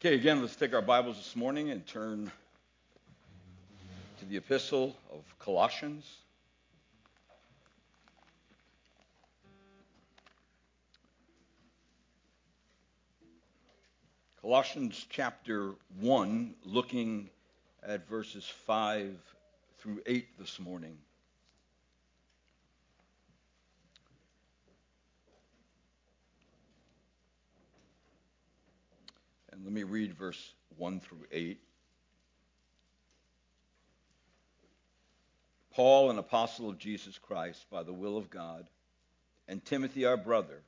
Okay, again, let's take our Bibles this morning and turn to the epistle of Colossians. Colossians chapter 1, looking at verses 5 through 8 this morning. Let me read verse 1 through 8. Paul, an apostle of Jesus Christ by the will of God, and Timothy, our brother,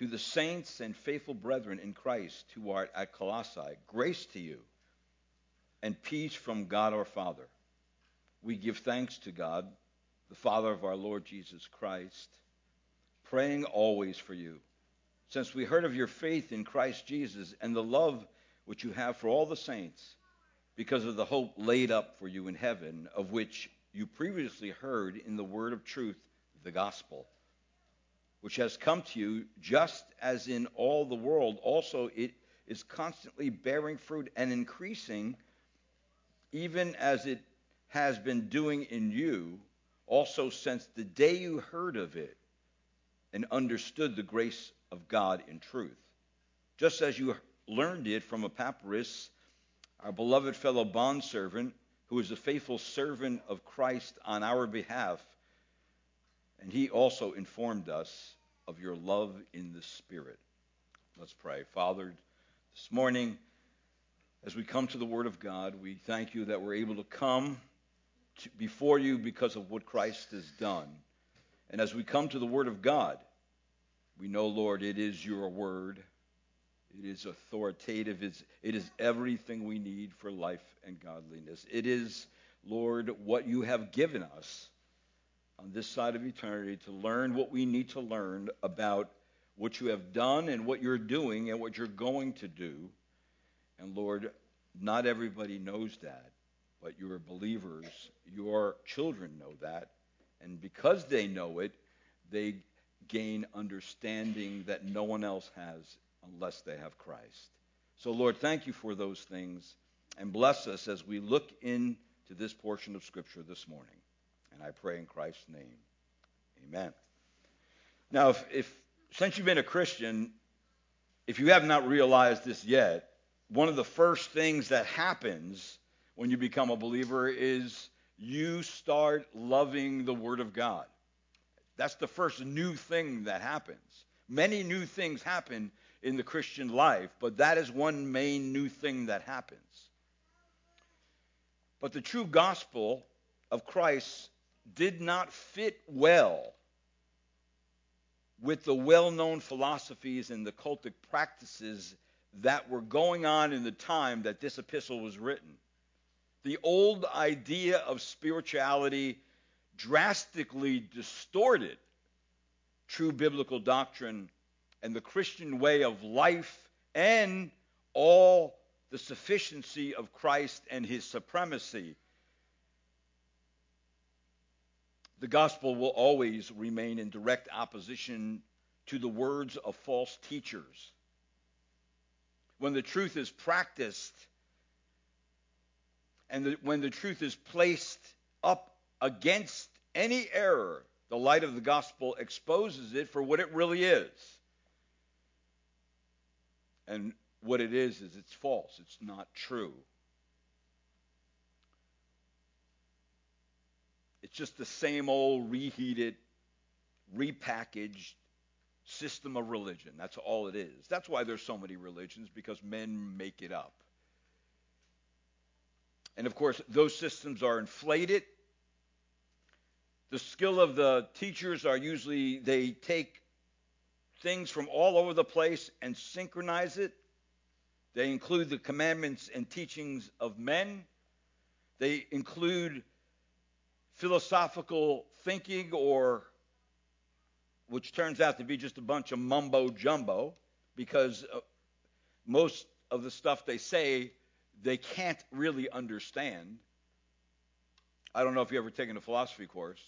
to the saints and faithful brethren in Christ who are at Colossae, grace to you and peace from God our Father. We give thanks to God, the Father of our Lord Jesus Christ, praying always for you since we heard of your faith in Christ Jesus and the love which you have for all the saints, because of the hope laid up for you in heaven, of which you previously heard in the word of truth, the gospel, which has come to you just as in all the world. Also, it is constantly bearing fruit and increasing, even as it has been doing in you, also since the day you heard of it and understood the grace of God in truth. Just as you learned it from Epaphras, our beloved fellow bondservant, who is a faithful servant of Christ on our behalf, and he also informed us of your love in the Spirit. Let's pray. Father, this morning, as we come to the Word of God, we thank you that we're able to come to, before you because of what Christ has done. And as we come to the Word of God, we know, Lord, it is your word. It is authoritative. It's, everything we need for life and godliness. It is, Lord, what you have given us on this side of eternity to learn what we need to learn about what you have done and what you're doing and what you're going to do. And Lord, not everybody knows that, but your believers, your children know that. And because they know it, they gain understanding that no one else has unless they have Christ. So, Lord, thank you for those things and bless us as we look into this portion of Scripture this morning. And I pray in Christ's name. Amen. Now, if, if since you've been a Christian, if you have not realized this yet, one of the first things that happens when you become a believer is you start loving the Word of God. That's the first new thing that happens. Many new things happen in the Christian life, but that is one main new thing that happens. But the true gospel of Christ did not fit well with the well known philosophies and the cultic practices that were going on in the time that this epistle was written. The old idea of spirituality drastically distorted true biblical doctrine and the Christian way of life and all the sufficiency of Christ and his supremacy. The gospel will always remain in direct opposition to the words of false teachers. When the truth is practiced and the, when the truth is placed up against any error, the light of the gospel exposes it for what it really is. And what it is, is it's false. It's not true. It's just the same old reheated, repackaged system of religion. That's all it is. That's why there's so many religions, because men make it up. And of course, those systems are inflated the skill of the teachers are usually they take things from all over the place and synchronize it. They include the commandments and teachings of men. They include philosophical thinking or which turns out to be just a bunch of mumbo jumbo because uh, most of the stuff they say they can't really understand. I don't know if you've ever taken a philosophy course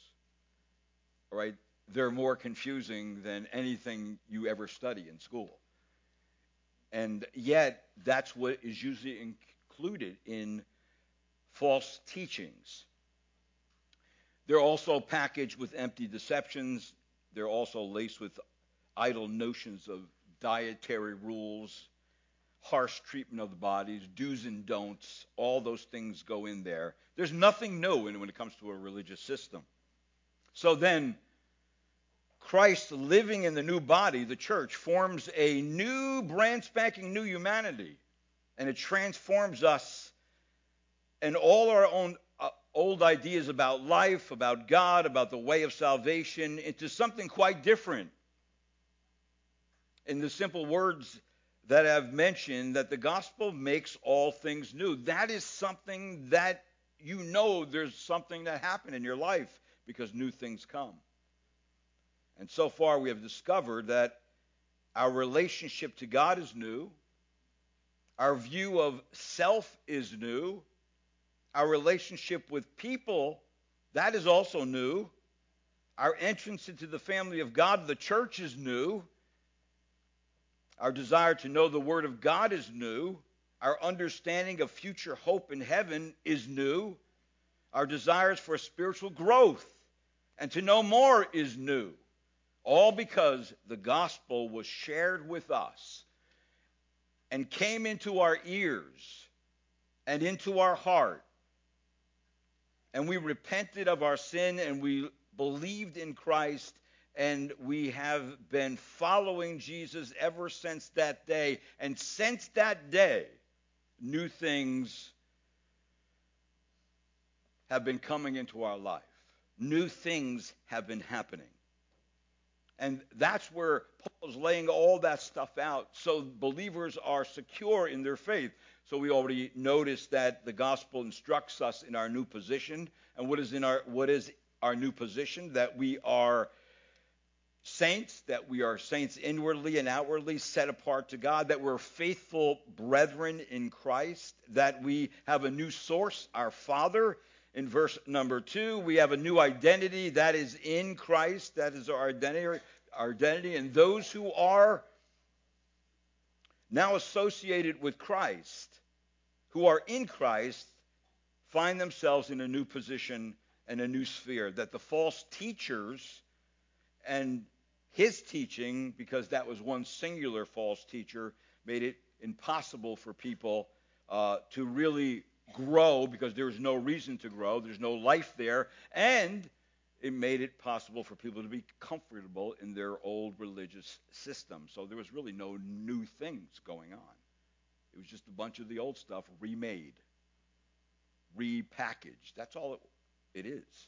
right? They're more confusing than anything you ever study in school. And yet, that's what is usually included in false teachings. They're also packaged with empty deceptions. They're also laced with idle notions of dietary rules, harsh treatment of the bodies, do's and don'ts. All those things go in there. There's nothing new when it comes to a religious system. So then, Christ living in the new body, the church, forms a new, brand spanking new humanity. And it transforms us and all our own uh, old ideas about life, about God, about the way of salvation into something quite different. In the simple words that I've mentioned, that the gospel makes all things new. That is something that you know there's something that happened in your life because new things come. And so far, we have discovered that our relationship to God is new, our view of self is new, our relationship with people, that is also new. Our entrance into the family of God, the church, is new. Our desire to know the Word of God is new. Our understanding of future hope in heaven is new. Our desires for spiritual growth and to know more is new. All because the gospel was shared with us and came into our ears and into our heart. And we repented of our sin and we believed in Christ and we have been following Jesus ever since that day. And since that day, new things have been coming into our life. New things have been happening. And that's where Paul is laying all that stuff out so believers are secure in their faith. So we already noticed that the gospel instructs us in our new position. And what is in our what is our new position? That we are saints, that we are saints inwardly and outwardly set apart to God, that we're faithful brethren in Christ, that we have a new source, our Father. In verse number two, we have a new identity that is in Christ. That is our identity, our identity. And those who are now associated with Christ, who are in Christ, find themselves in a new position and a new sphere. That the false teachers and his teaching, because that was one singular false teacher, made it impossible for people uh, to really grow because there was no reason to grow. There's no life there. And it made it possible for people to be comfortable in their old religious system. So there was really no new things going on. It was just a bunch of the old stuff remade, repackaged. That's all it, it is.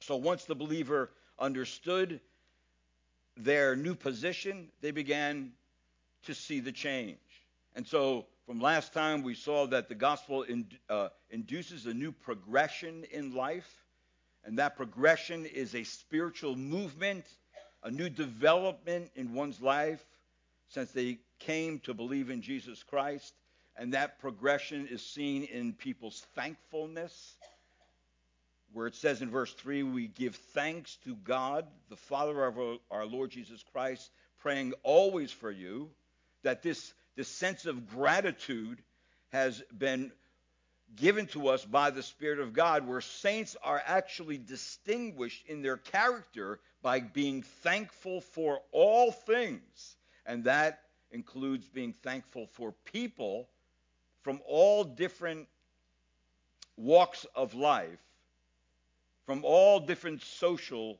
So once the believer understood their new position, they began to see the change. And so from last time, we saw that the gospel in, uh, induces a new progression in life. And that progression is a spiritual movement, a new development in one's life since they came to believe in Jesus Christ. And that progression is seen in people's thankfulness where it says in verse 3, we give thanks to God, the Father of our Lord Jesus Christ, praying always for you, that this, this sense of gratitude has been given to us by the Spirit of God, where saints are actually distinguished in their character by being thankful for all things. And that includes being thankful for people from all different walks of life from all different social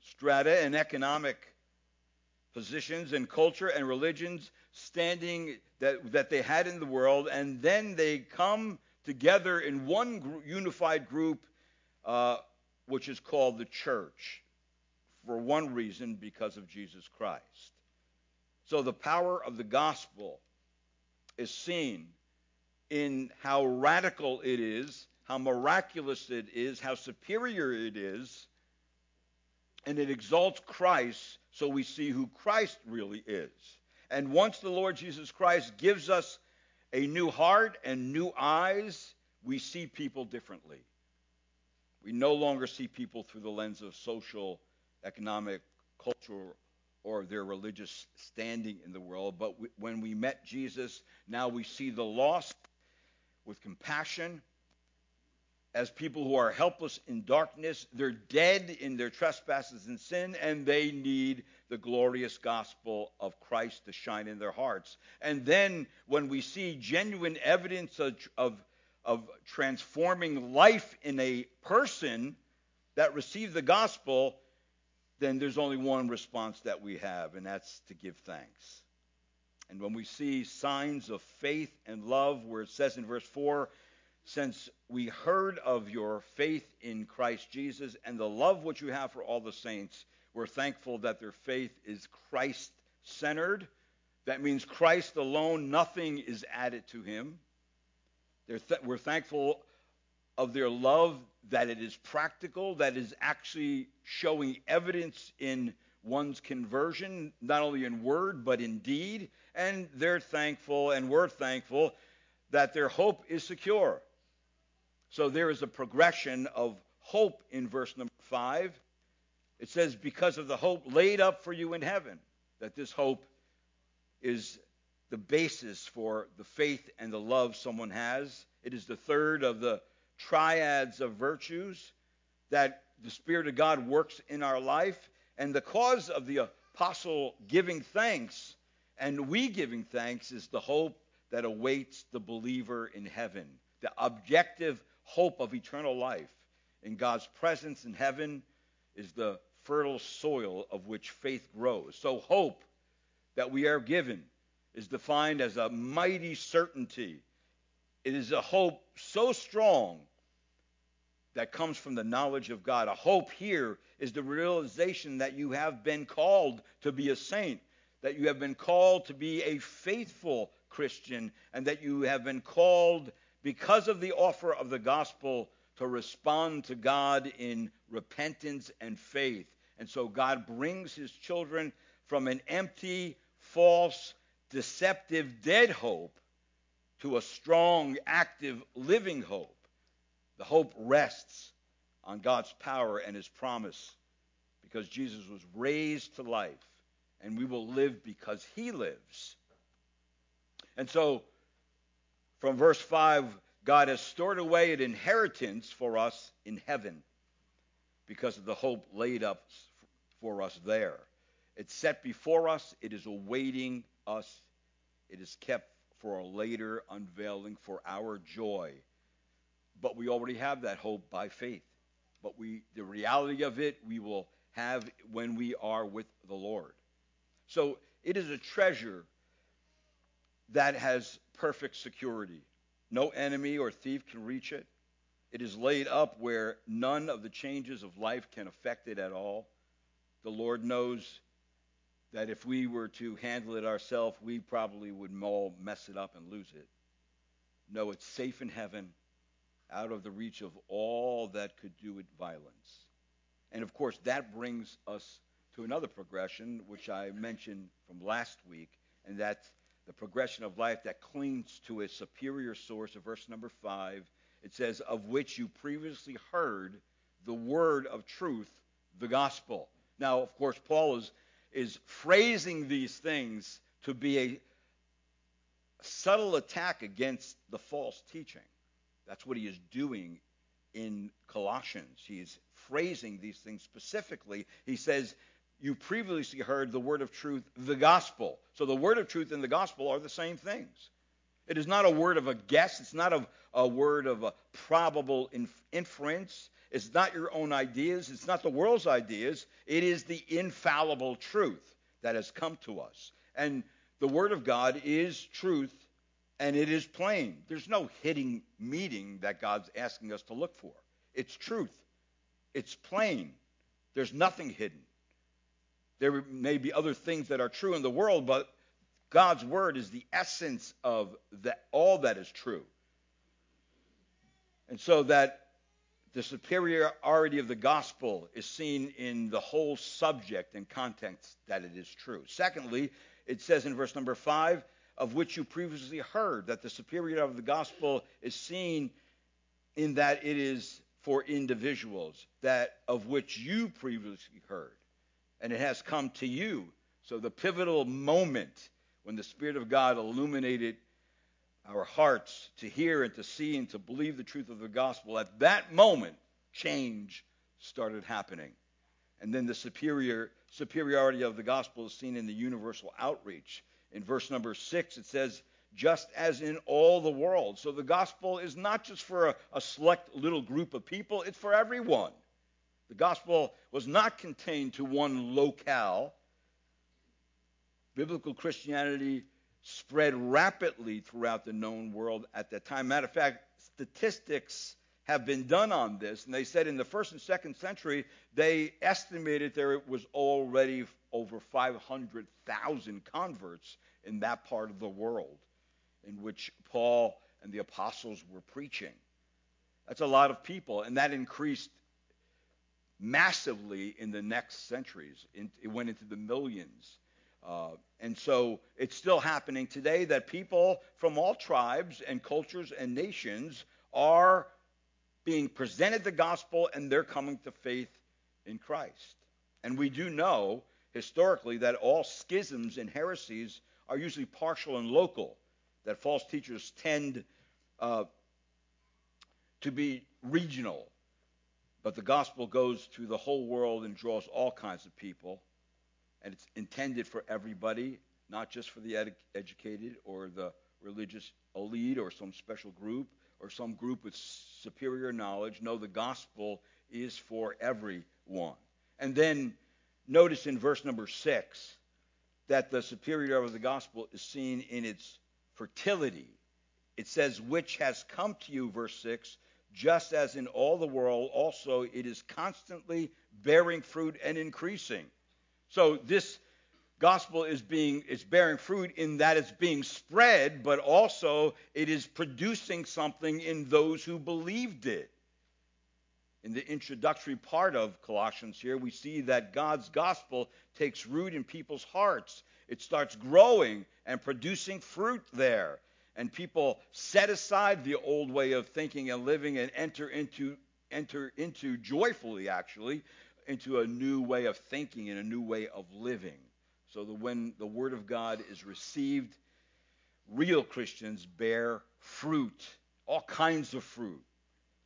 strata and economic positions and culture and religions standing that, that they had in the world, and then they come together in one gr- unified group, uh, which is called the church, for one reason because of Jesus Christ. So the power of the gospel is seen in how radical it is how miraculous it is, how superior it is, and it exalts Christ so we see who Christ really is. And once the Lord Jesus Christ gives us a new heart and new eyes, we see people differently. We no longer see people through the lens of social, economic, cultural or their religious standing in the world. But when we met Jesus, now we see the lost with compassion as people who are helpless in darkness. They're dead in their trespasses and sin, and they need the glorious gospel of Christ to shine in their hearts. And then when we see genuine evidence of, of, of transforming life in a person that received the gospel, then there's only one response that we have, and that's to give thanks. And when we see signs of faith and love, where it says in verse 4, since we heard of your faith in Christ Jesus and the love which you have for all the saints, we're thankful that their faith is Christ centered. That means Christ alone, nothing is added to him. Th- we're thankful of their love that it is practical, that is actually showing evidence in one's conversion, not only in word, but in deed. And they're thankful, and we're thankful that their hope is secure. So there is a progression of hope in verse number 5. It says, because of the hope laid up for you in heaven, that this hope is the basis for the faith and the love someone has. It is the third of the triads of virtues that the Spirit of God works in our life. And the cause of the apostle giving thanks and we giving thanks is the hope that awaits the believer in heaven, the objective hope of eternal life in God's presence in heaven is the fertile soil of which faith grows. So, hope that we are given is defined as a mighty certainty. It is a hope so strong that comes from the knowledge of God. A hope here is the realization that you have been called to be a saint, that you have been called to be a faithful Christian, and that you have been called because of the offer of the gospel to respond to God in repentance and faith. And so God brings his children from an empty, false, deceptive, dead hope to a strong, active, living hope. The hope rests on God's power and his promise because Jesus was raised to life and we will live because he lives. And so, from verse 5, God has stored away an inheritance for us in heaven because of the hope laid up for us there. It's set before us, it is awaiting us, it is kept for a later unveiling for our joy. But we already have that hope by faith. But we the reality of it we will have when we are with the Lord. So it is a treasure that has perfect security. No enemy or thief can reach it. It is laid up where none of the changes of life can affect it at all. The Lord knows that if we were to handle it ourselves, we probably would all mess it up and lose it. No, it's safe in heaven, out of the reach of all that could do it violence. And of course, that brings us to another progression, which I mentioned from last week, and that's the progression of life that clings to a superior source of verse number 5. It says, Of which you previously heard the word of truth, the gospel. Now, of course, Paul is, is phrasing these things to be a subtle attack against the false teaching. That's what he is doing in Colossians. He is phrasing these things specifically. He says, you previously heard the word of truth, the gospel. So the word of truth and the gospel are the same things. It is not a word of a guess. It's not a, a word of a probable inf- inference. It's not your own ideas. It's not the world's ideas. It is the infallible truth that has come to us. And the word of God is truth and it is plain. There's no hidden meaning that God's asking us to look for. It's truth. It's plain. There's nothing hidden. There may be other things that are true in the world, but God's word is the essence of all that is true. And so that the superiority of the gospel is seen in the whole subject and context that it is true. Secondly, it says in verse number 5, of which you previously heard, that the superiority of the gospel is seen in that it is for individuals, that of which you previously heard and it has come to you So the pivotal moment when the Spirit of God illuminated our hearts to hear and to see and to believe the truth of the gospel, at that moment, change started happening. And then the superior superiority of the gospel is seen in the universal outreach. In verse number six, it says, just as in all the world. So the gospel is not just for a, a select little group of people, it's for everyone. The gospel was not contained to one locale. Biblical Christianity spread rapidly throughout the known world at that time. Matter of fact, statistics have been done on this, and they said in the first and second century, they estimated there was already over 500,000 converts in that part of the world in which Paul and the apostles were preaching. That's a lot of people, and that increased massively in the next centuries. It went into the millions. Uh, and so it's still happening today that people from all tribes and cultures and nations are being presented the gospel and they're coming to faith in Christ. And we do know historically that all schisms and heresies are usually partial and local, that false teachers tend uh, to be regional but the gospel goes through the whole world and draws all kinds of people. And it's intended for everybody, not just for the ed- educated or the religious elite or some special group or some group with superior knowledge. No, the gospel is for everyone. And then notice in verse number six that the superiority of the gospel is seen in its fertility. It says, which has come to you, verse 6, just as in all the world also it is constantly bearing fruit and increasing. So this gospel is being is bearing fruit in that it's being spread, but also it is producing something in those who believed it. In the introductory part of Colossians here, we see that God's gospel takes root in people's hearts. It starts growing and producing fruit there and people set aside the old way of thinking and living and enter into enter into joyfully actually into a new way of thinking and a new way of living. So that when the word of god is received real christians bear fruit all kinds of fruit.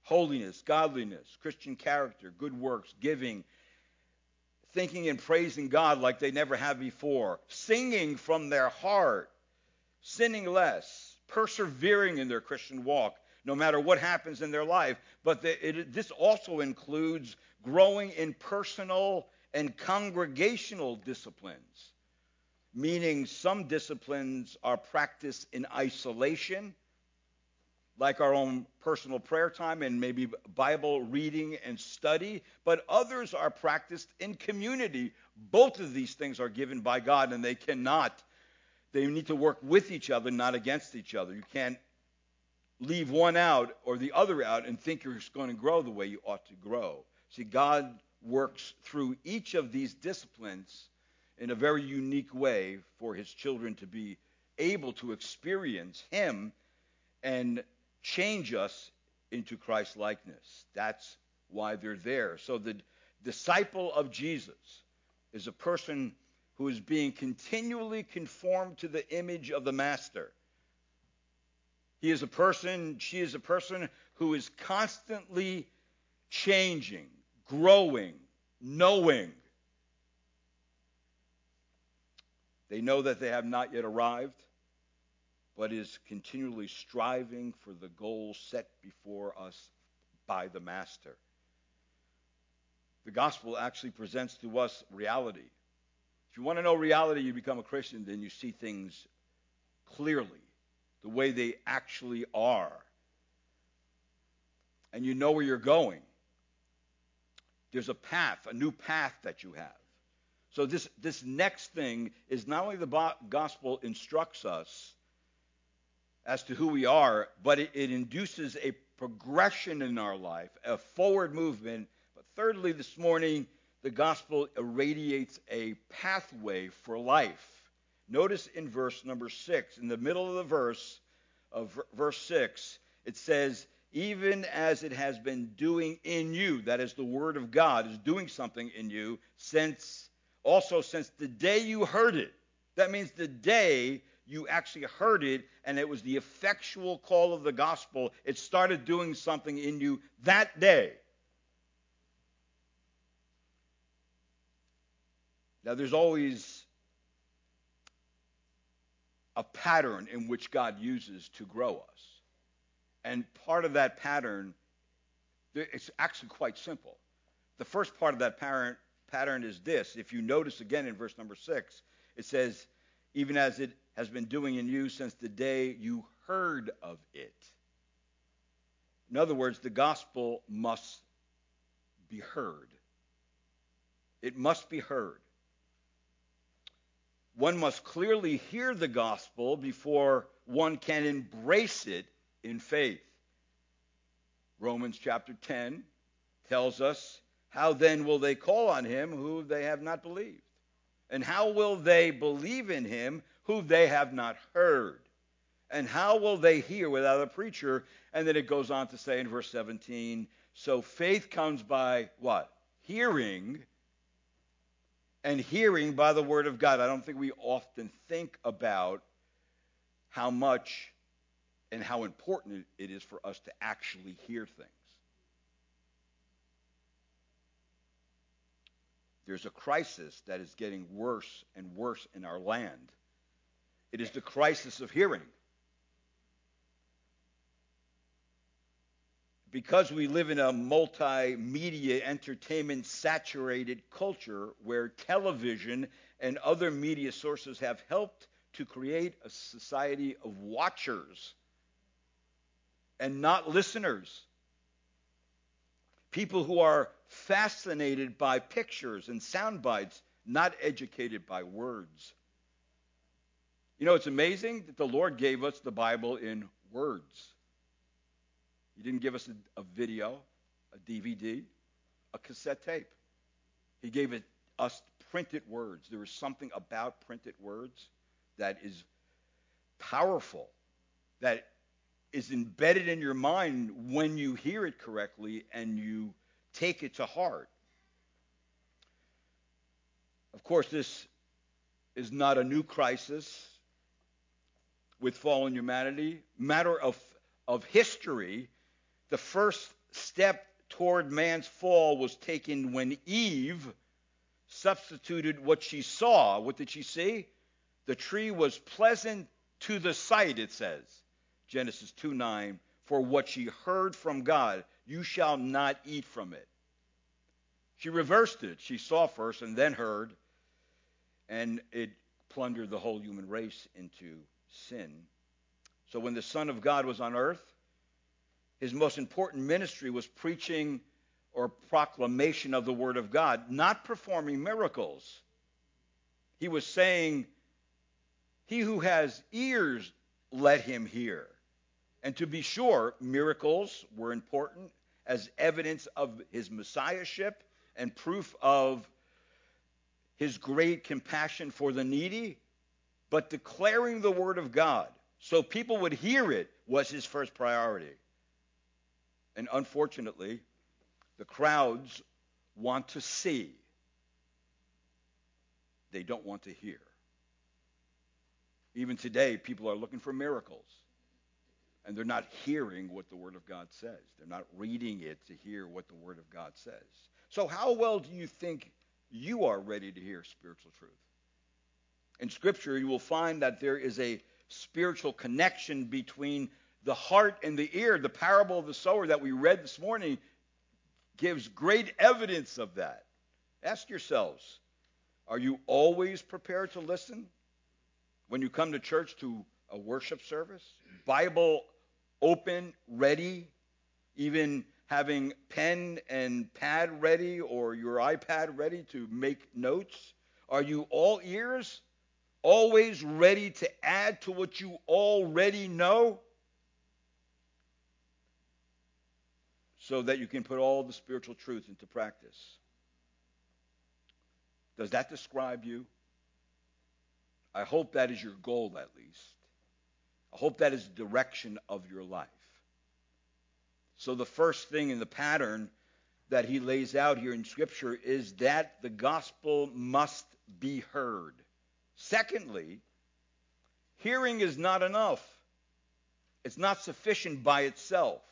Holiness godliness christian character good works giving thinking and praising god like they never have before. Singing from their heart sinning less persevering in their Christian walk, no matter what happens in their life. But the, it, this also includes growing in personal and congregational disciplines, meaning some disciplines are practiced in isolation, like our own personal prayer time and maybe Bible reading and study, but others are practiced in community. Both of these things are given by God, and they cannot they need to work with each other, not against each other. You can't leave one out or the other out and think you're going to grow the way you ought to grow. See, God works through each of these disciplines in a very unique way for his children to be able to experience him and change us into Christ likeness. That's why they're there. So the disciple of Jesus is a person who is being continually conformed to the image of the master. He is a person, she is a person who is constantly changing, growing, knowing. They know that they have not yet arrived, but is continually striving for the goal set before us by the Master. The gospel actually presents to us reality. If you want to know reality, you become a Christian, then you see things clearly, the way they actually are. And you know where you're going. There's a path, a new path that you have. So this, this next thing is not only the gospel instructs us as to who we are, but it, it induces a progression in our life, a forward movement. But thirdly, this morning, the gospel irradiates a pathway for life. Notice in verse number 6, in the middle of the verse, of verse 6, it says, even as it has been doing in you, that is, the Word of God is doing something in you since Also, since the day you heard it. That means the day you actually heard it and it was the effectual call of the gospel. It started doing something in you that day. Now, there's always a pattern in which God uses to grow us. And part of that pattern, it's actually quite simple. The first part of that pattern, pattern is this. If you notice again in verse number six, it says, even as it has been doing in you since the day you heard of it. In other words, the gospel must be heard. It must be heard. One must clearly hear the gospel before one can embrace it in faith. Romans chapter 10 tells us, How then will they call on him who they have not believed? And how will they believe in him who they have not heard? And how will they hear without a preacher? And then it goes on to say in verse 17, So faith comes by what? Hearing, and hearing by the word of God. I don't think we often think about how much and how important it is for us to actually hear things. There's a crisis that is getting worse and worse in our land. It is the crisis of hearing. Because we live in a multimedia entertainment saturated culture where television and other media sources have helped to create a society of watchers and not listeners. People who are fascinated by pictures and sound bites, not educated by words. You know, it's amazing that the Lord gave us the Bible in words. He didn't give us a, a video, a DVD, a cassette tape. He gave it, us printed words. There is something about printed words that is powerful, that is embedded in your mind when you hear it correctly and you take it to heart. Of course, this is not a new crisis with fallen humanity. Matter of, of history, the first step toward man's fall was taken when Eve substituted what she saw. What did she see? The tree was pleasant to the sight, it says. Genesis 2 9. For what she heard from God, you shall not eat from it. She reversed it. She saw first and then heard, and it plundered the whole human race into sin. So when the Son of God was on earth, his most important ministry was preaching or proclamation of the Word of God, not performing miracles. He was saying, He who has ears, let him hear. And to be sure, miracles were important as evidence of his messiahship and proof of his great compassion for the needy, but declaring the Word of God so people would hear it was his first priority. And unfortunately, the crowds want to see, they don't want to hear. Even today, people are looking for miracles. And they're not hearing what the Word of God says. They're not reading it to hear what the Word of God says. So, how well do you think you are ready to hear spiritual truth? In Scripture, you will find that there is a spiritual connection between the heart and the ear. The parable of the sower that we read this morning gives great evidence of that. Ask yourselves are you always prepared to listen when you come to church to a worship service? Bible open, ready, even having pen and pad ready or your iPad ready to make notes? Are you all ears? Always ready to add to what you already know? So that you can put all the spiritual truth into practice. Does that describe you? I hope that is your goal, at least. I hope that is the direction of your life. So, the first thing in the pattern that he lays out here in Scripture is that the gospel must be heard. Secondly, hearing is not enough, it's not sufficient by itself.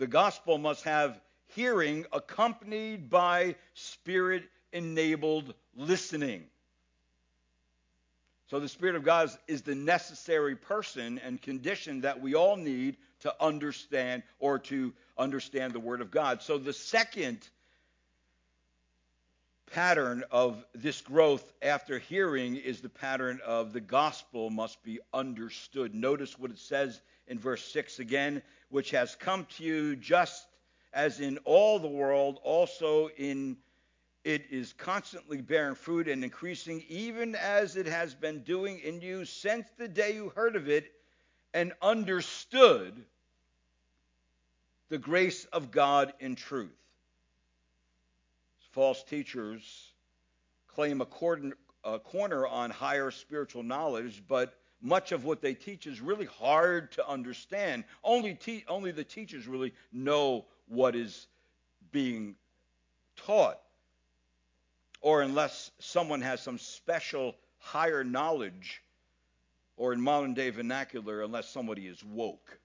The gospel must have hearing accompanied by spirit enabled listening. So the Spirit of God is the necessary person and condition that we all need to understand or to understand the Word of God. So the second pattern of this growth after hearing is the pattern of the gospel must be understood. Notice what it says in verse 6 again, which has come to you just as in all the world, also in it is constantly bearing fruit and increasing, even as it has been doing in you since the day you heard of it and understood the grace of God in truth. False teachers claim a, corner on higher spiritual knowledge, but much of what they teach is really hard to understand. Only, te- only the teachers really know what is being taught or unless someone has some special higher knowledge, or in modern day vernacular, unless somebody is woke.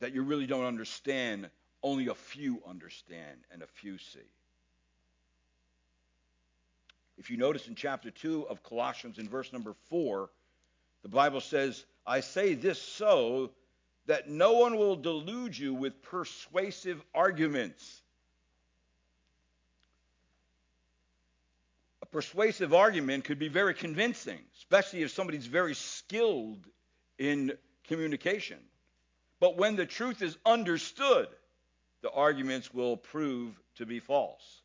That you really don't understand, only a few understand and a few see. If you notice in chapter 2 of Colossians, in verse number 4, the Bible says, I say this so that no one will delude you with persuasive arguments A persuasive argument could be very convincing, especially if somebody's very skilled in communication. But when the truth is understood, the arguments will prove to be false.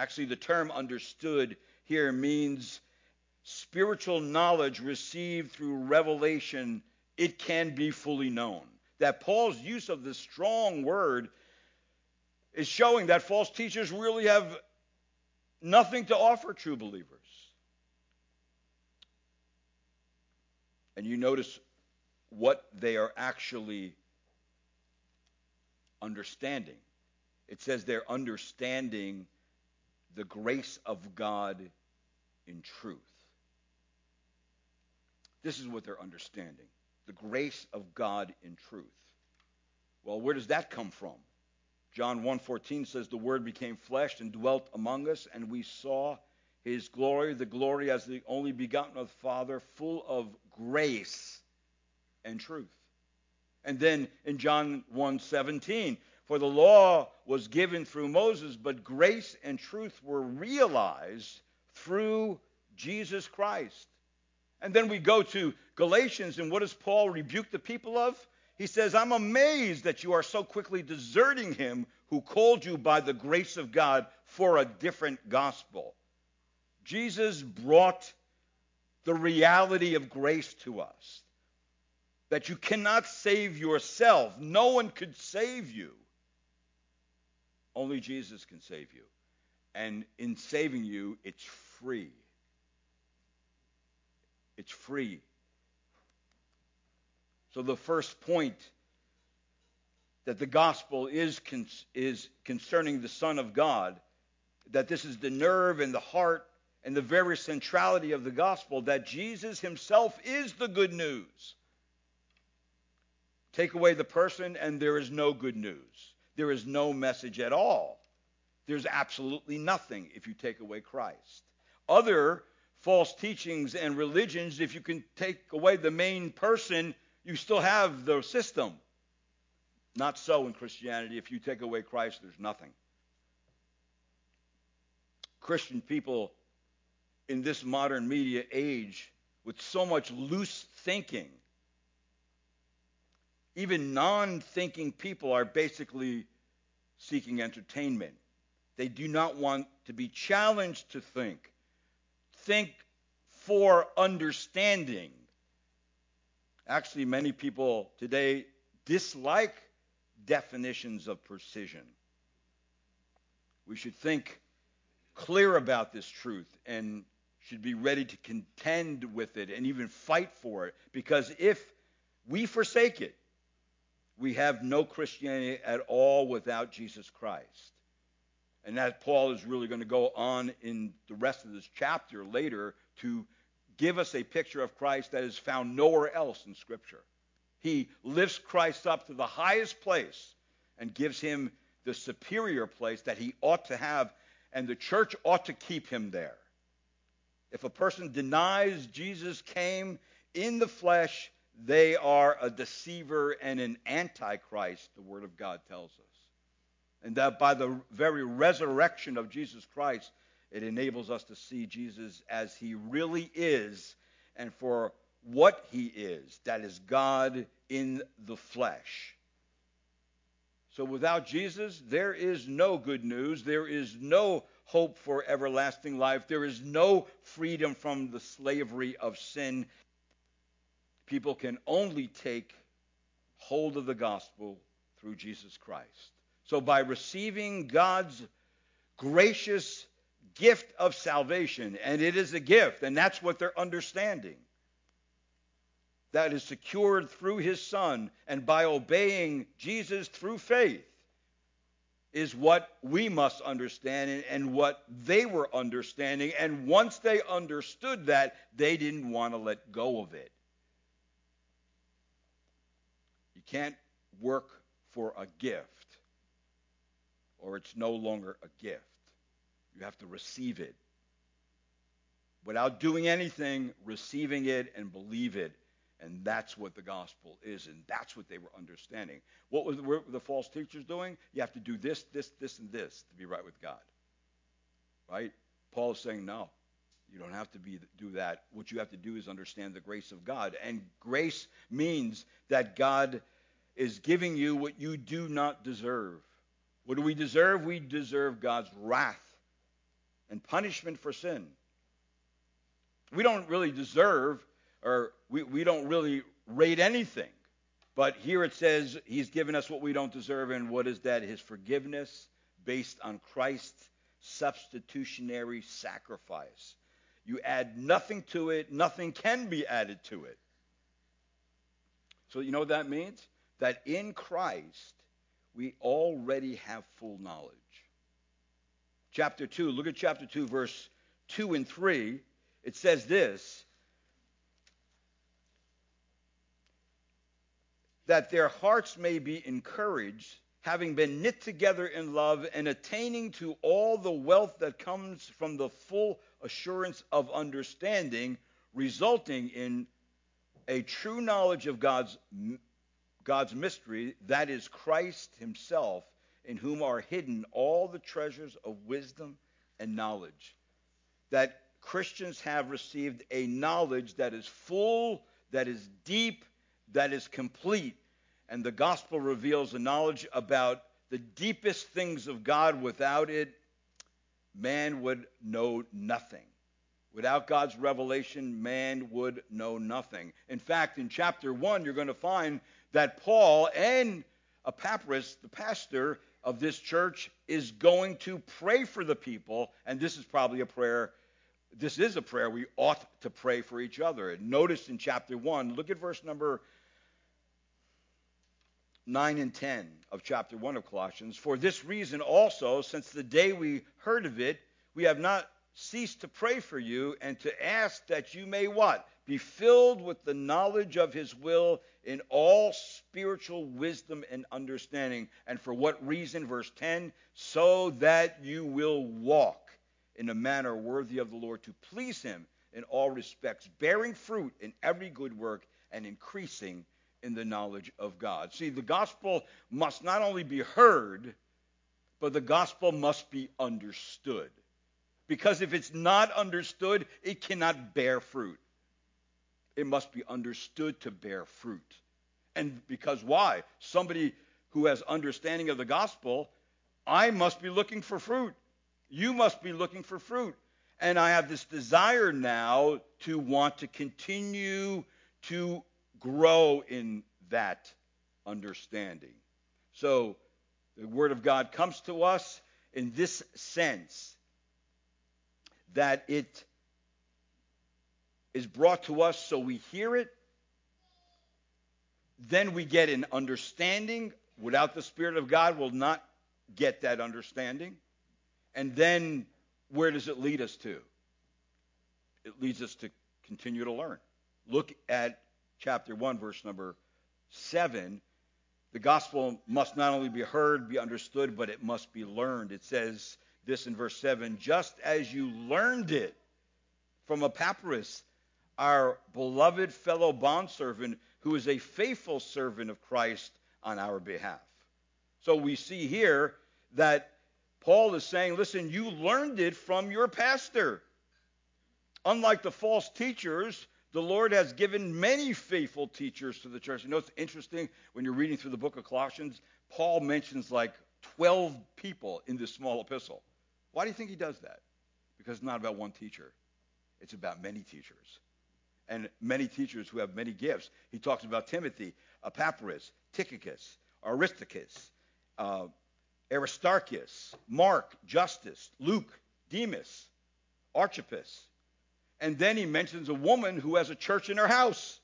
Actually, the term understood here means spiritual knowledge received through revelation, it can be fully known. That Paul's use of this strong word is showing that false teachers really have nothing to offer true believers. And you notice what they are actually understanding. It says they're understanding the grace of God in truth. This is what they're understanding the grace of God in truth. Well, where does that come from? John 1:14 says the word became flesh and dwelt among us and we saw his glory the glory as the only begotten of the Father full of grace and truth. And then in John 1:17 for the law was given through Moses but grace and truth were realized through Jesus Christ. And then we go to Galatians and what does Paul rebuke the people of? He says, I'm amazed that you are so quickly deserting him who called you by the grace of God for a different gospel. Jesus brought the reality of grace to us that you cannot save yourself. No one could save you. Only Jesus can save you. And in saving you, it's free. It's free. So the first point that the gospel is, con- is concerning the Son of God, that this is the nerve and the heart and the very centrality of the gospel, that Jesus himself is the good news. Take away the person, and there is no good news. There is no message at all. There's absolutely nothing if you take away Christ. Other false teachings and religions, if you can take away the main person, you still have the system. Not so in Christianity. If you take away Christ, there's nothing. Christian people in this modern media age with so much loose thinking, even non thinking people are basically seeking entertainment. They do not want to be challenged to think. Think for understanding. Actually, many people today dislike definitions of precision. We should think clear about this truth and should be ready to contend with it and even fight for it because if we forsake it, we have no Christianity at all without Jesus Christ. And that Paul is really going to go on in the rest of this chapter later to give us a picture of Christ that is found nowhere else in Scripture. He lifts Christ up to the highest place and gives him the superior place that he ought to have, and the church ought to keep him there. If a person denies Jesus came in the flesh, they are a deceiver and an antichrist, the Word of God tells us. And that by the very resurrection of Jesus Christ, it enables us to see Jesus as he really is and for what he is that is, God in the flesh. So without Jesus, there is no good news. There is no hope for everlasting life. There is no freedom from the slavery of sin. People can only take hold of the gospel through Jesus Christ. So by receiving God's gracious gift of salvation, and it is a gift, and that's what they're understanding. That is secured through his Son, and by obeying Jesus through faith, is what we must understand and what they were understanding. And once they understood that, they didn't want to let go of it. You can't work for a gift, or it's no longer a gift. You have to receive it. Without doing anything, receiving it and believe it. And that's what the gospel is, and that's what they were understanding. What was the, the false teachers doing? You have to do this, this, this, and this to be right with God. Right? Paul is saying, no, you don't have to be, do that. What you have to do is understand the grace of God. And grace means that God is giving you what you do not deserve. What do we deserve? We deserve God's wrath and punishment for sin. We don't really deserve, or we, we don't really rate anything. But here it says he's given us what we don't deserve, and what is that? His forgiveness based on Christ's substitutionary sacrifice. You add nothing to it, nothing can be added to it. So, you know what that means? That in Christ, we already have full knowledge chapter 2. Look at chapter 2, verse 2 and 3. It says this that their hearts may be encouraged, having been knit together in love, and attaining to all the wealth that comes from the full assurance of understanding, resulting in a true knowledge of God's, God's mystery, that is Christ Himself in whom are hidden all the treasures of wisdom and knowledge. That Christians have received a knowledge that is full, that is deep, that is complete. And the gospel reveals a knowledge about the deepest things of God. Without it, man would know nothing. Without God's revelation, man would know nothing. In fact, in chapter 1, you're going to find that Paul and Epaphras, the pastor, of this church is going to pray for the people, and this is probably a prayer. This is a prayer we ought to pray for each other. Notice in chapter 1, look at verse number 9 and 10 of chapter 1 of Colossians. For this reason also, since the day we heard of it, we have not ceased to pray for you and to ask that you may what? Be filled with the knowledge of his will in all spiritual wisdom and understanding. And for what reason? Verse 10 so that you will walk in a manner worthy of the Lord to please him in all respects, bearing fruit in every good work and increasing in the knowledge of God. See, the gospel must not only be heard, but the gospel must be understood. Because if it's not understood, it cannot bear fruit it must be understood to bear fruit. And because why? Somebody who has understanding of the gospel, I must be looking for fruit. You must be looking for fruit. And I have this desire now to want to continue to grow in that understanding. So the Word of God comes to us in this sense that it is brought to us so we hear it, then we get an understanding. Without the Spirit of God, we'll not get that understanding. And then where does it lead us to? It leads us to continue to learn. Look at chapter 1, verse number 7. The gospel must not only be heard, be understood, but it must be learned. It says this in verse 7 just as you learned it from Epaphras, our beloved fellow bondservant, who is a faithful servant of Christ on our behalf. So we see here that Paul is saying, listen, you learned it from your pastor. Unlike the false teachers, the Lord has given many faithful teachers to the church. You know it's interesting when you're reading through the book of Colossians? Paul mentions like 12 people in this small epistle. Why do you think he does that? Because it's not about one teacher, it's about many teachers. And many teachers who have many gifts. He talks about Timothy, Epaphras, Tychicus, Aristarchus, uh, Aristarchus, Mark, Justus, Luke, Demas, Archippus. And then he mentions a woman who has a church in her house.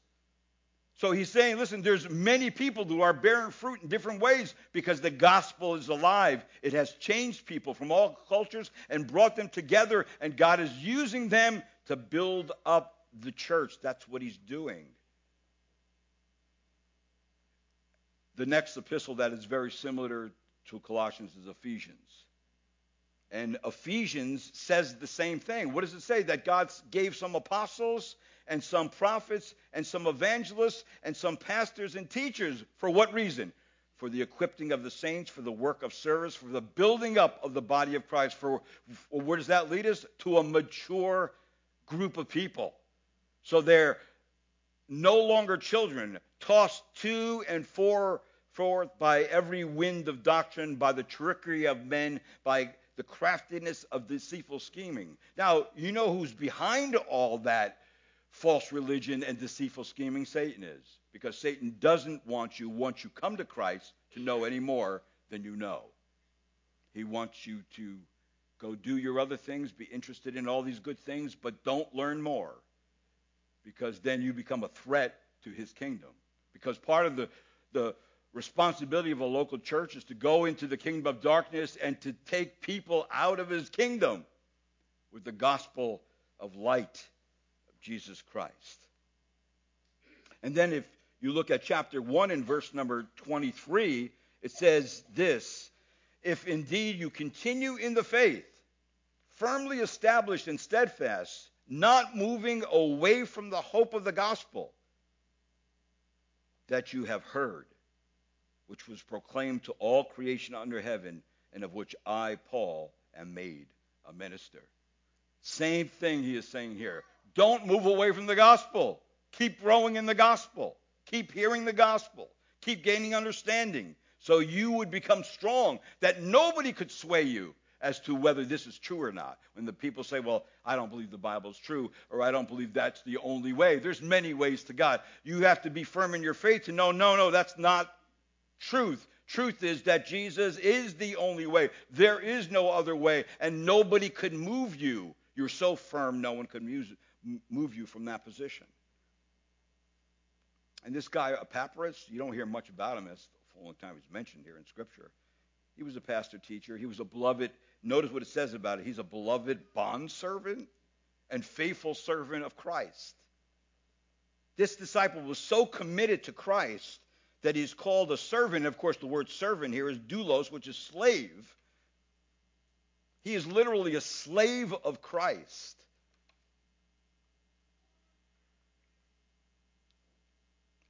So he's saying, listen, there's many people who are bearing fruit in different ways because the gospel is alive. It has changed people from all cultures and brought them together, and God is using them to build up the church. That's what he's doing. The next epistle that is very similar to Colossians is Ephesians. And Ephesians says the same thing. What does it say? That God gave some apostles and some prophets and some evangelists and some pastors and teachers. For what reason? For the equipping of the saints, for the work of service, for the building up of the body of Christ. For where does that lead us? To a mature group of people. So they're no longer children, tossed to and for forth by every wind of doctrine, by the trickery of men, by the craftiness of deceitful scheming. Now, you know who's behind all that false religion and deceitful scheming? Satan is. Because Satan doesn't want you, once you come to Christ, to know any more than you know. He wants you to go do your other things, be interested in all these good things, but don't learn more. Because then you become a threat to his kingdom. Because part of the, the responsibility of a local church is to go into the kingdom of darkness and to take people out of his kingdom with the gospel of light of Jesus Christ. And then if you look at chapter 1 and verse number 23, it says this If indeed you continue in the faith, firmly established and steadfast, not moving away from the hope of the gospel that you have heard which was proclaimed to all creation under heaven, and of which I, Paul, am made a minister. Same thing he is saying here. Don't move away from the gospel. Keep growing in the gospel. Keep hearing the gospel. Keep gaining understanding so you would become strong, that nobody could sway you as to whether this is true or not. When the people say, well, I don't believe the Bible is true, or I don't believe that's the only way. There's many ways to God. You have to be firm in your faith to know, no, no, that's not truth. Truth is that Jesus is the only way. There is no other way, and nobody could move you. You're so firm, no one could move you from that position. And this guy, Epaphras, you don't hear much about him. That's the only time he's mentioned here in Scripture. He was a pastor teacher. He was a beloved. Notice what it says about it. He's a beloved bondservant and faithful servant of Christ. This disciple was so committed to Christ that he's called a servant. Of course, the word servant here is doulos, which is slave. He is literally a slave of Christ.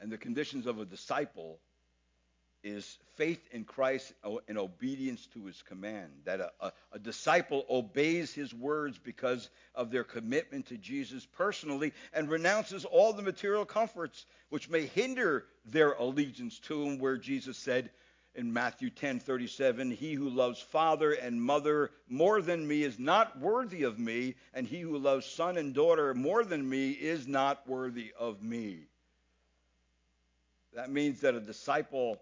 And the conditions of a disciple is faith in Christ and obedience to his command. That a, a, a, disciple obeys his words because of their commitment to Jesus personally and renounces all the material comforts which may hinder their allegiance to him, where Jesus said in Matthew 10:37, "He who loves father and mother more than me is not worthy of me, and he who loves son and daughter more than me is not worthy of me." That means that a disciple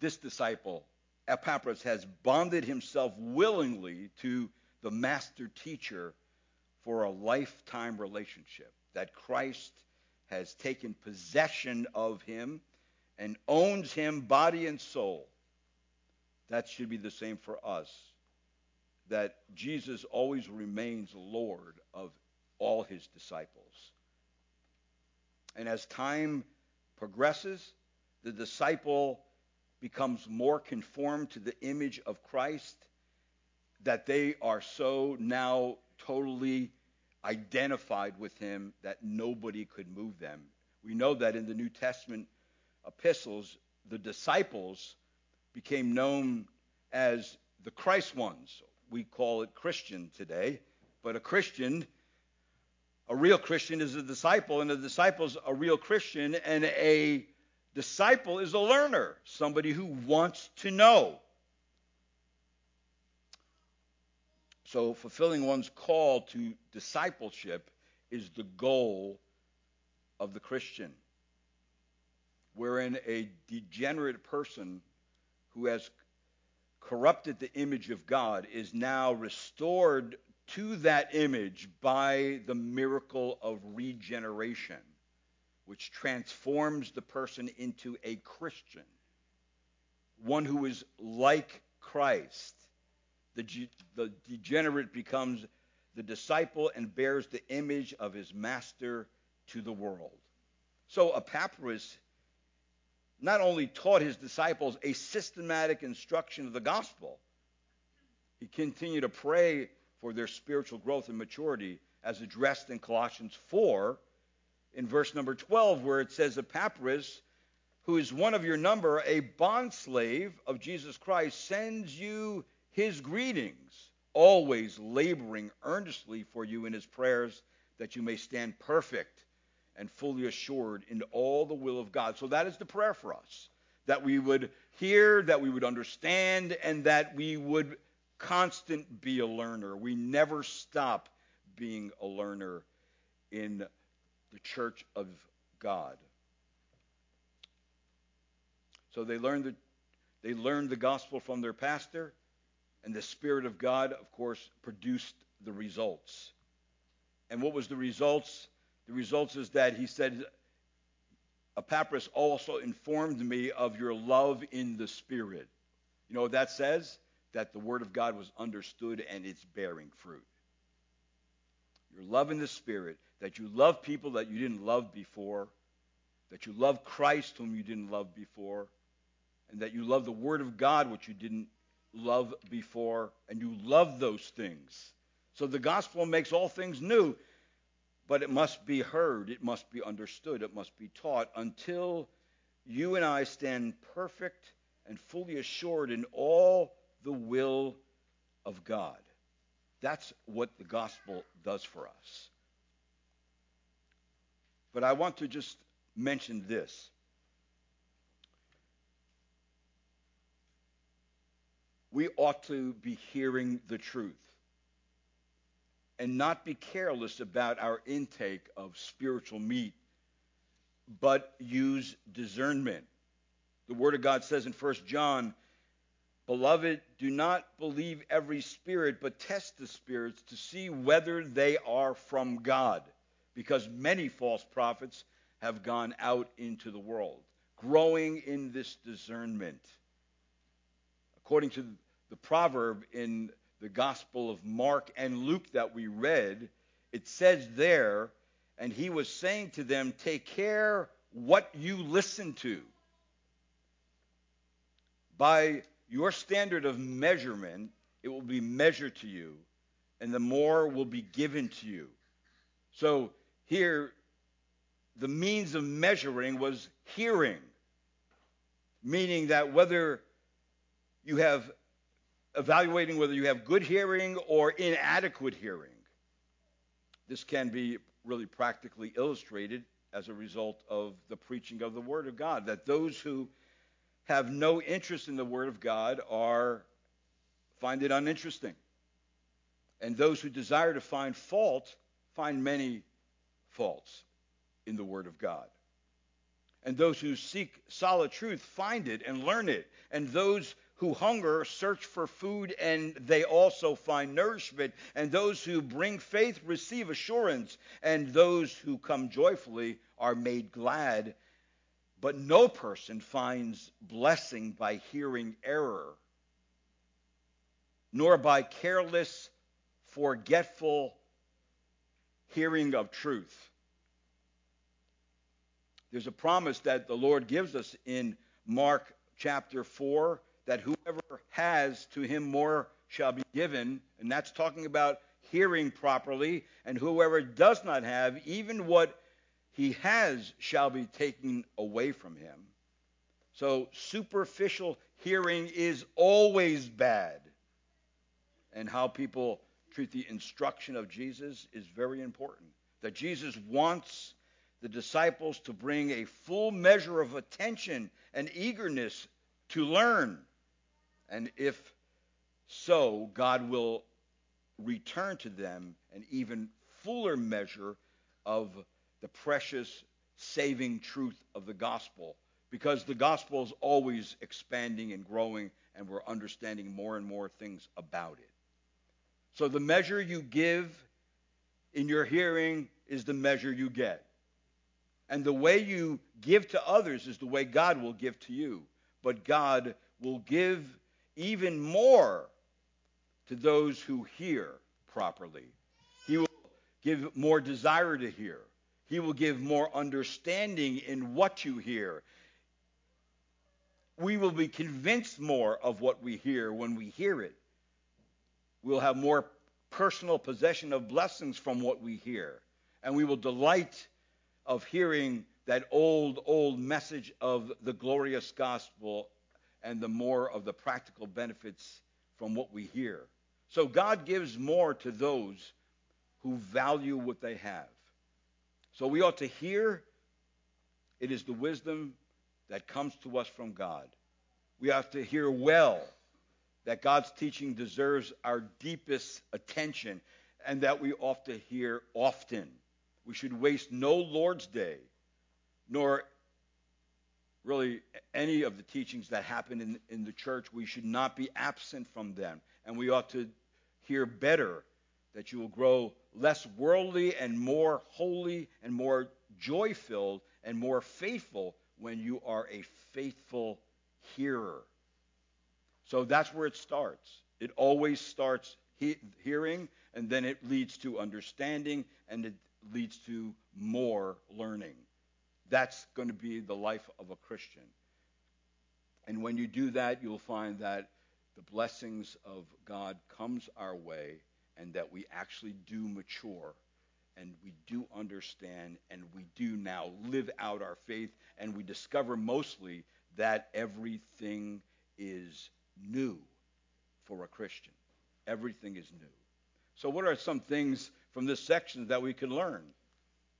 this disciple, Epaphras, has bonded himself willingly to the master teacher for a lifetime relationship. that Christ has taken possession of him and owns him body and soul. That should be the same for us. That Jesus always remains Lord of all his disciples. And as time progresses, the disciple becomes more conformed to the image of Christ, that they are so now totally identified with him that nobody could move them. We know that in the New Testament epistles, the disciples became known as the Christ ones. We call it Christian today, but a Christian, a real Christian is a disciple, and a disciple is a real Christian, and a disciple is a learner, somebody who wants to know. So, fulfilling one's call to discipleship is the goal of the Christian, wherein a degenerate person who has corrupted the image of God is now restored to that image by the miracle of regeneration, which transforms the person into a Christian, one who is like Christ the, the degenerate becomes the disciple and bears the image of his master to the world. So Epaphras not only taught his disciples a systematic instruction of the gospel, he continued to pray for their spiritual growth and maturity as addressed in Colossians 4 in verse number 12 where it says Epaphras who is one of your number a bondslave of Jesus Christ sends you his greetings, always laboring earnestly for you in his prayers that you may stand perfect and fully assured in all the will of God. So that is the prayer for us that we would hear, that we would understand, and that we would constant be a learner. We never stop being a learner in the church of God. So they learned the, they learned the gospel from their pastor. And the Spirit of God, of course, produced the results. And what was the results? The results is that he said, Epaphras also informed me of your love in the Spirit. You know what that says? That the Word of God was understood and it's bearing fruit. Your love in the Spirit, that you love people that you didn't love before, that you love Christ whom you didn't love before, and that you love the Word of God which you didn't love before, and you love those things. So the gospel makes all things new, but it must be heard, it must be understood, it must be taught until you and I stand perfect and fully assured in all the will of God. That's what the gospel does for us. But I want to just mention this. we ought to be hearing the truth and not be careless about our intake of spiritual meat, but use discernment. The Word of God says in 1 John, Beloved, do not believe every spirit, but test the spirits to see whether they are from God, because many false prophets have gone out into the world. Growing in this discernment according to the proverb in the Gospel of Mark and Luke that we read, it says there, and he was saying to them, Take care what you listen to. By your standard of measurement, it will be measured to you, and the more will be given to you. So here, the means of measuring was hearing, meaning that whether you have evaluating whether you have good hearing or inadequate hearing. This can be really practically illustrated as a result of the preaching of the Word of God, that those who have no interest in the Word of God are find it uninteresting. And those who desire to find fault find many faults in the Word of God. And those who seek solid truth find it and learn it. And those who hunger search for food and they also find nourishment. And those who bring faith receive assurance. And those who come joyfully are made glad. But no person finds blessing by hearing error, nor by careless, forgetful hearing of truth. There's a promise that the Lord gives us in Mark chapter 4 that whoever has to him more shall be given, and that's talking about hearing properly, and whoever does not have, even what he has shall be taken away from him. So superficial hearing is always bad. And how people treat the instruction of Jesus is very important. That Jesus wants the disciples to bring a full measure of attention and eagerness to learn. And if so, God will return to them an even fuller measure of the precious saving truth of the gospel because the gospel is always expanding and growing and we're understanding more and more things about it. So the measure you give in your hearing is the measure you get. And the way you give to others is the way God will give to you. But God will give even more to those who hear properly. He will give more desire to hear. He will give more understanding in what you hear. We will be convinced more of what we hear when we hear it. We'll have more personal possession of blessings from what we hear. And we will delight of hearing that old, old message of the glorious gospel and the more of the practical benefits from what we hear. So God gives more to those who value what they have. So we ought to hear. It is the wisdom that comes to us from God. We have to hear well that God's teaching deserves our deepest attention and that we ought to hear often. We should waste no Lord's Day, nor really any of the teachings that happen in, in the church. We should not be absent from them. And we ought to hear better that you will grow less worldly and more holy and more joy filled and more faithful when you are a faithful hearer. So that's where it starts. It always starts he- hearing, and then it leads to understanding, and it leads to more learning. That's going to be the life of a Christian. And when you do that, you'll find that the blessings of God comes our way and that we actually do mature and we do understand and we do now live out our faith and we discover mostly that everything is new for a Christian. Everything is new. So what are some things from this section that we can learn?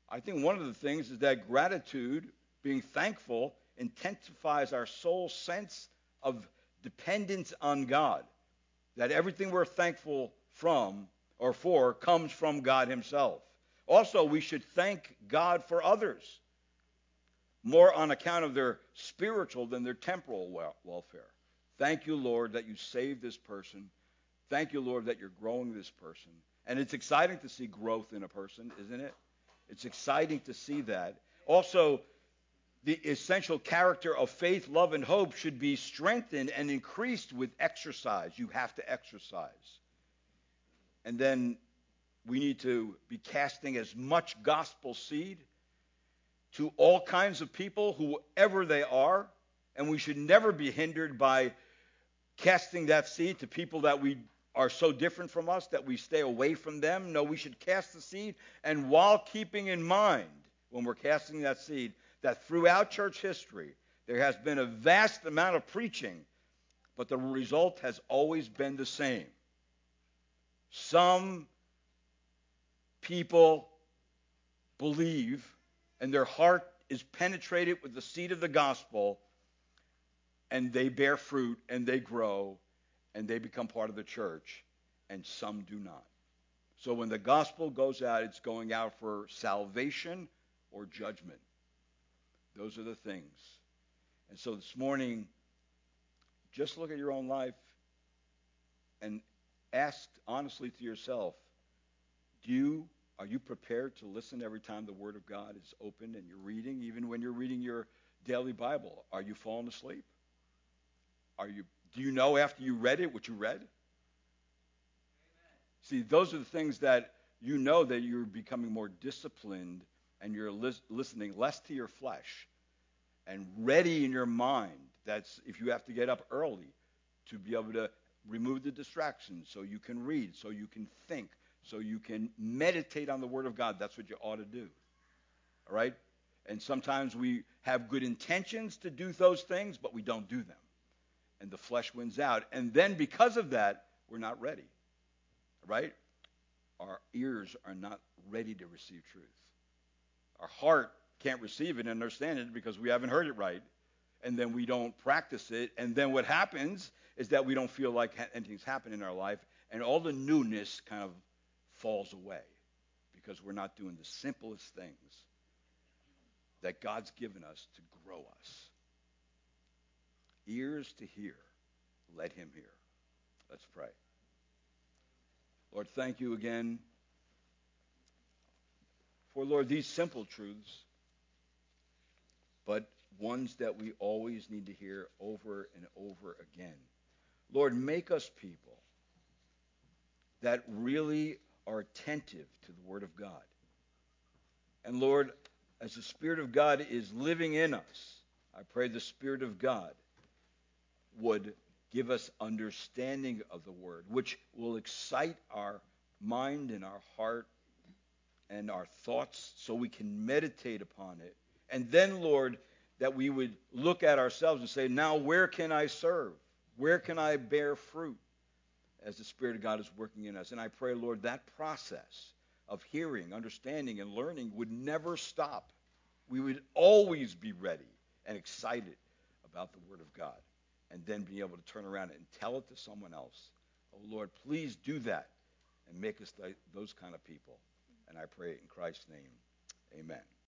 I think one of the things is that gratitude, being thankful, intensifies our soul's sense of dependence on God. That everything we're thankful from or for comes from God Himself. Also, we should thank God for others more on account of their spiritual than their temporal welfare. Thank you, Lord, that you saved this person. Thank you, Lord, that you're growing this person. And it's exciting to see growth in a person, isn't it? It's exciting to see that. Also, the essential character of faith, love, and hope should be strengthened and increased with exercise. You have to exercise. And then we need to be casting as much gospel seed to all kinds of people, whoever they are. And we should never be hindered by casting that seed to people that we are so different from us that we stay away from them. No, we should cast the seed. And while keeping in mind, when we're casting that seed, that throughout church history, there has been a vast amount of preaching, but the result has always been the same. Some people believe, and their heart is penetrated with the seed of the gospel, and they bear fruit, and they grow, and they become part of the church, and some do not. So when the gospel goes out, it's going out for salvation or judgment. Those are the things. And so this morning, just look at your own life and ask honestly to yourself, do you are you prepared to listen every time the word of God is opened and you're reading even when you're reading your daily Bible? Are you falling asleep? Are you do you know after you read it what you read? Amen. See, those are the things that you know that you're becoming more disciplined and you're lis- listening less to your flesh and ready in your mind. That's if you have to get up early to be able to remove the distractions so you can read, so you can think, so you can meditate on the Word of God. That's what you ought to do. All right? And sometimes we have good intentions to do those things, but we don't do them. And the flesh wins out. And then because of that, we're not ready. Right? Our ears are not ready to receive truth. Our heart can't receive it and understand it because we haven't heard it right. And then we don't practice it. And then what happens is that we don't feel like anything's happened in our life. And all the newness kind of falls away because we're not doing the simplest things that God's given us to grow us. Ears to hear, let him hear. Let's pray. Lord, thank you again for, Lord, these simple truths, but ones that we always need to hear over and over again. Lord, make us people that really are attentive to the Word of God. And Lord, as the Spirit of God is living in us, I pray the Spirit of God would give us understanding of the Word, which will excite our mind and our heart and our thoughts so we can meditate upon it. And then, Lord, that we would look at ourselves and say, now where can I serve? Where can I bear fruit as the Spirit of God is working in us? And I pray, Lord, that process of hearing, understanding, and learning would never stop. We would always be ready and excited about the Word of God and then be able to turn around and tell it to someone else. Oh, Lord, please do that and make us th- those kind of people. And I pray it in Christ's name, amen.